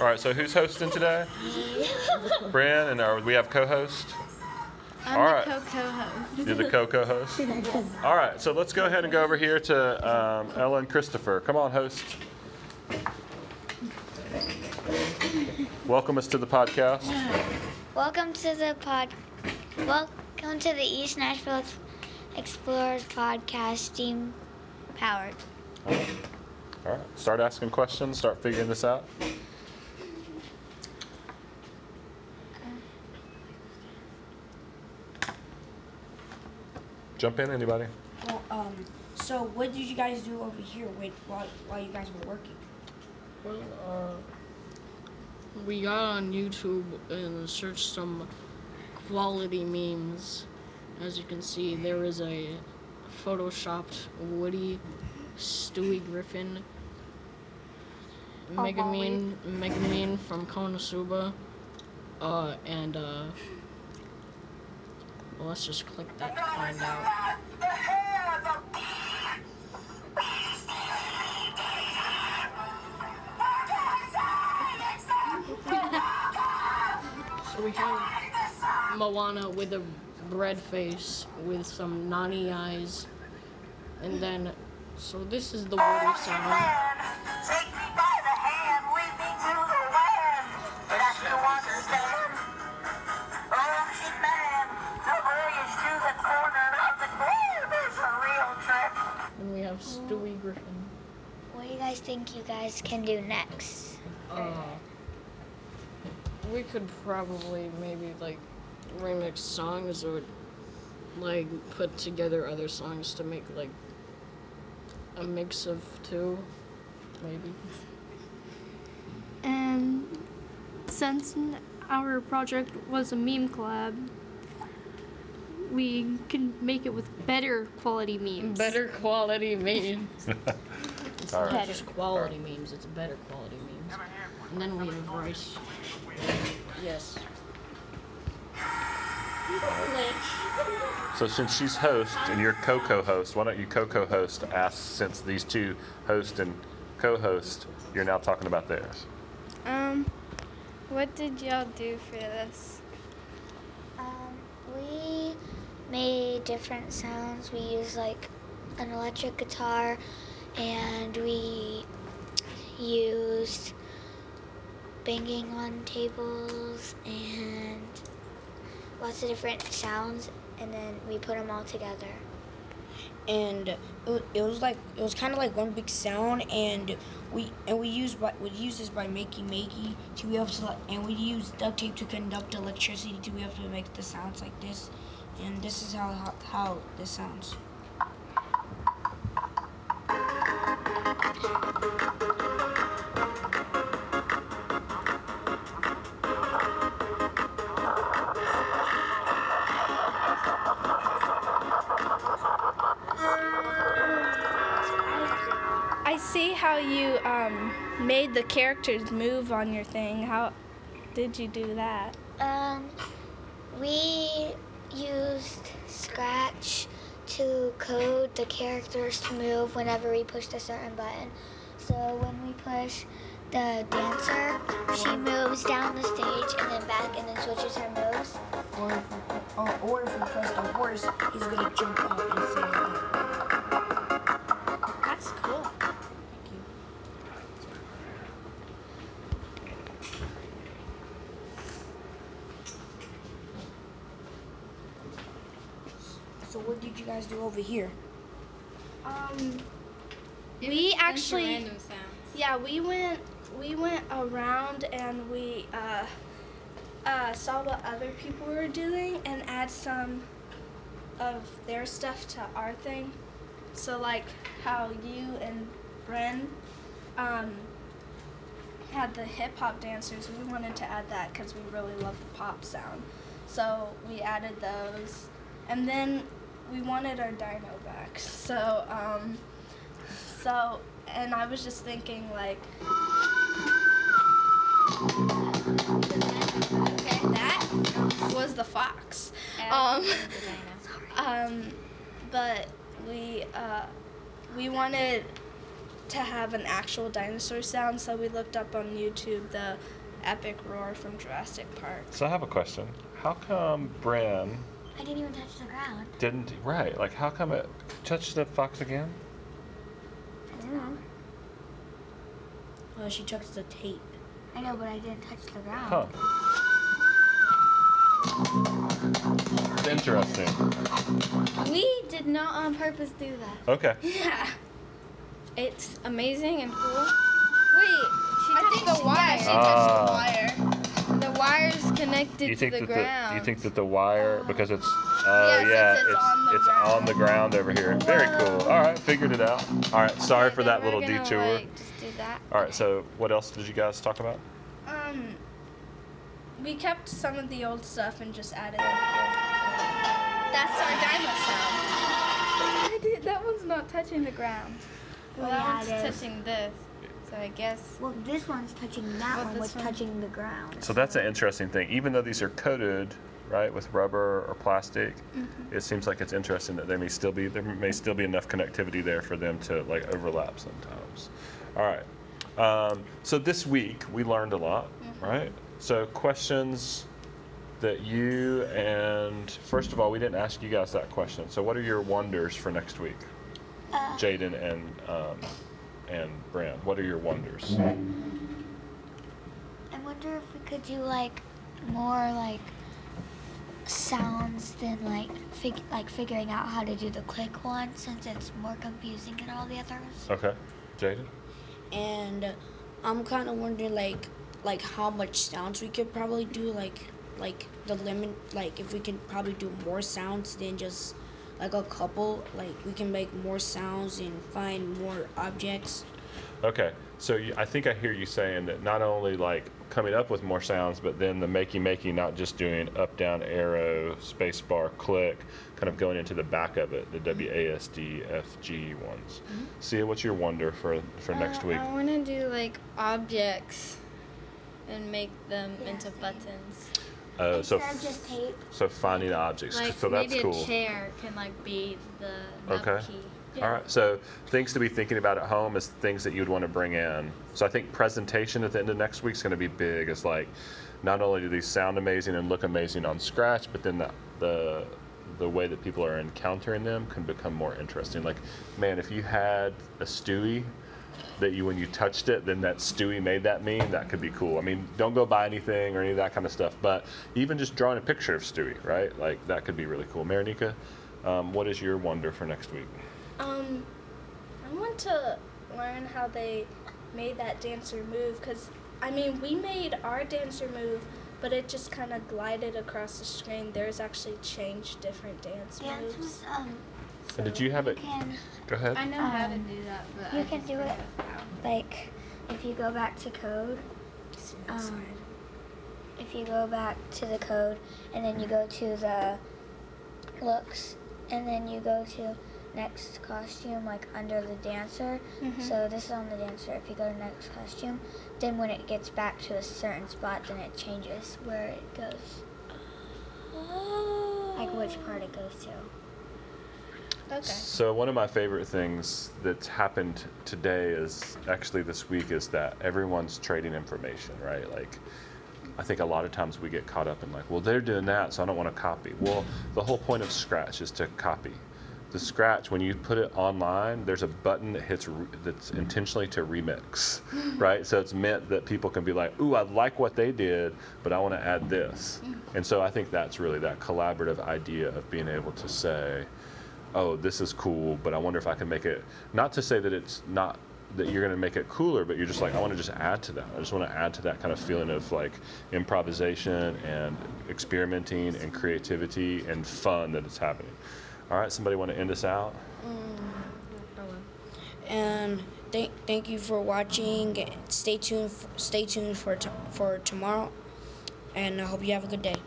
All right, so who's hosting today? Bren, and our, we have co-host. I'm All the co-co-host. You're the co-co-host. All right, so let's go ahead and go over here to um, Ellen Christopher. Come on, host. Welcome us to the podcast. Welcome to the pod. Welcome to the East Nashville Explorers podcast, STEAM powered. All right, start asking questions. Start figuring this out. Jump in, anybody? Well, um, so what did you guys do over here with, while while you guys were working? Well, uh, we got on YouTube and searched some quality memes. As you can see, there is a photoshopped Woody, Stewie Griffin, Megamind, Megumin from Konosuba, uh, and uh, well, let's just click that to find out. So we have Moana with a bread face with some Nani eyes. And then, so this is the water sound. Take me by the hand, lead me to the land that you understand. Ocean man, the voyage to the corner of the globe is a real trip. And we have Stewie Griffin. What do you guys think you guys can do next? Uh, we could probably maybe like remix songs or like put together other songs to make like a mix of two, maybe. And since our project was a meme collab, we can make it with better quality memes. Better quality memes. it's All not right. just quality memes, it's better quality memes. And then we have Rice. Yes. So since she's host and you're co-co-host, why don't you co-co-host ask since these two host and co-host, you're now talking about theirs. Um, what did y'all do for this? Um, we made different sounds. We used like an electric guitar, and we used banging on tables and lots of different sounds, and then we put them all together. And it, was like it was kind of like one big sound, and we and we used by, we used this by Makey Makey to be able to and we used duct tape to conduct electricity to be able to make the sounds like this, and this is how how, how this sounds. You um, made the characters move on your thing. How did you do that? Um, we used Scratch to code the characters to move whenever we pushed a certain button. So when we push the dancer, she moves down the stage and then back and then switches her moves. Or if we, or, or if we press the horse, he's gonna jump up and say, guys do over here? Um, It We was a bunch of actually- random sounds. yeah, we went we went around and we uh, uh, saw what other people were doing and add some of their stuff to our thing. So like how you and Bren um, had the hip hop dancers, we wanted to add that because we really love the pop sound. So we added those, and then we wanted our dino back. So um, so and I was just thinking like Okay. that was the fox. Um, um, but we uh, we wanted to have an actual dinosaur sound, so we looked up on YouTube the epic roar from Jurassic Park. So I have a question. How come Bren I didn't even touch the ground. didn't right? Like how come it touched the fox again? I don't know. Well, she touched the tape. I know, but I didn't touch the ground. Huh. It's interesting. We did not on purpose do that. Okay. Yeah. It's amazing and cool. Wait, she I touched think the wire. yeah, she Ah. touched the wire. The wire's connected You think to the that ground. the you think that the wire because it's oh Yeah, yeah it's on the it's on the ground over here. Very cool. All right, figured it out. All right, sorry Okay, for that little gonna, detour. Like, just do that. All right, so what else did you guys talk about? Um, we kept some of the old stuff and just added. That's our dino sound. I did, that one's not touching the ground. Well, yeah, that one's it is. touching this. So I guess. Well, this one's touching that Well, one, was one- touching the ground. So that's an interesting thing. Even though these are coated, right, with rubber or plastic, Mm-hmm. it seems like it's interesting that there may still be there may still be enough connectivity there for them to like overlap sometimes. All right. Um, so this week we learned a lot, Mm-hmm. right? So questions that you and first of all, we didn't ask you guys that question. So what are your wonders for next week, Uh, Jaden and um, and Bran? What are your wonders? I wonder if we could do like more like sounds than like fig- like figuring out how to do the click one since it's more confusing than all the others. Okay, Jaden. and I'm kind of wondering like like how much sounds we could probably do like like the limit like if we can probably do more sounds than just like a couple like we can make more sounds and find more objects Okay, so you, I think I hear you saying that not only like coming up with more sounds, but then the makey makey, not just doing up, down, arrow, space bar, click, kind of going into the back of it, the W A S D F G ones. See, what's your wonder for for next Uh, week? I want to do like objects and make them Yeah, into same. buttons. Uh, so Instead of just tape. so finding objects. Like so that's maybe cool. chair can like be the nub Okay. key. All right. So things to be thinking about at home is things that you'd want to bring in. So I think presentation at the end of next week is going to be big. It's like not only do these sound amazing and look amazing on Scratch, but then the the the way that people are encountering them can become more interesting. Like, man, if you had a Stewie that you when you touched it, then that Stewie made that meme, that could be cool. I mean, don't go buy anything or any of that kind of stuff, but even just drawing a picture of Stewie, right? Like that could be really cool. Marinika, um, what is your wonder for next week? Um, I want to learn how they made that dancer move because, I mean, we made our dancer move, but it just kind of glided across the screen. Theirs actually changed different dance Dance moves. was um. And did you have it? can Go ahead. I know how to Um, do that, but you I can do it forgot like if you go back to code. Um, if you go back to the code and then you go to the looks and then you go to next costume like under the dancer so this is on the dancer if you go to next costume then when it gets back to a certain spot then it changes where it goes like which part it goes to Okay. So one of my favorite things that's happened today is actually this week is that everyone's trading information, right? Like I think a lot of times we get caught up in like, well, they're doing that, so I don't want to copy. Well, the whole point of Scratch is to copy. The Scratch, when you put it online, there's a button that hits re- that's intentionally to remix, right? So it's meant that people can be like, ooh, I like what they did, but I want to add this. Mm. And so I think that's really that collaborative idea of being able to say, oh, this is cool, but I wonder if I can make it, not to say that it's not, that you're going to make it cooler, but you're just like, I want to just add to that. I just want to add to that kind of feeling of like improvisation and experimenting and creativity and fun that is happening. All right, somebody want to end us out? Mm, and um, thank thank you for watching stay tuned stay tuned for for tomorrow and i hope you have a good day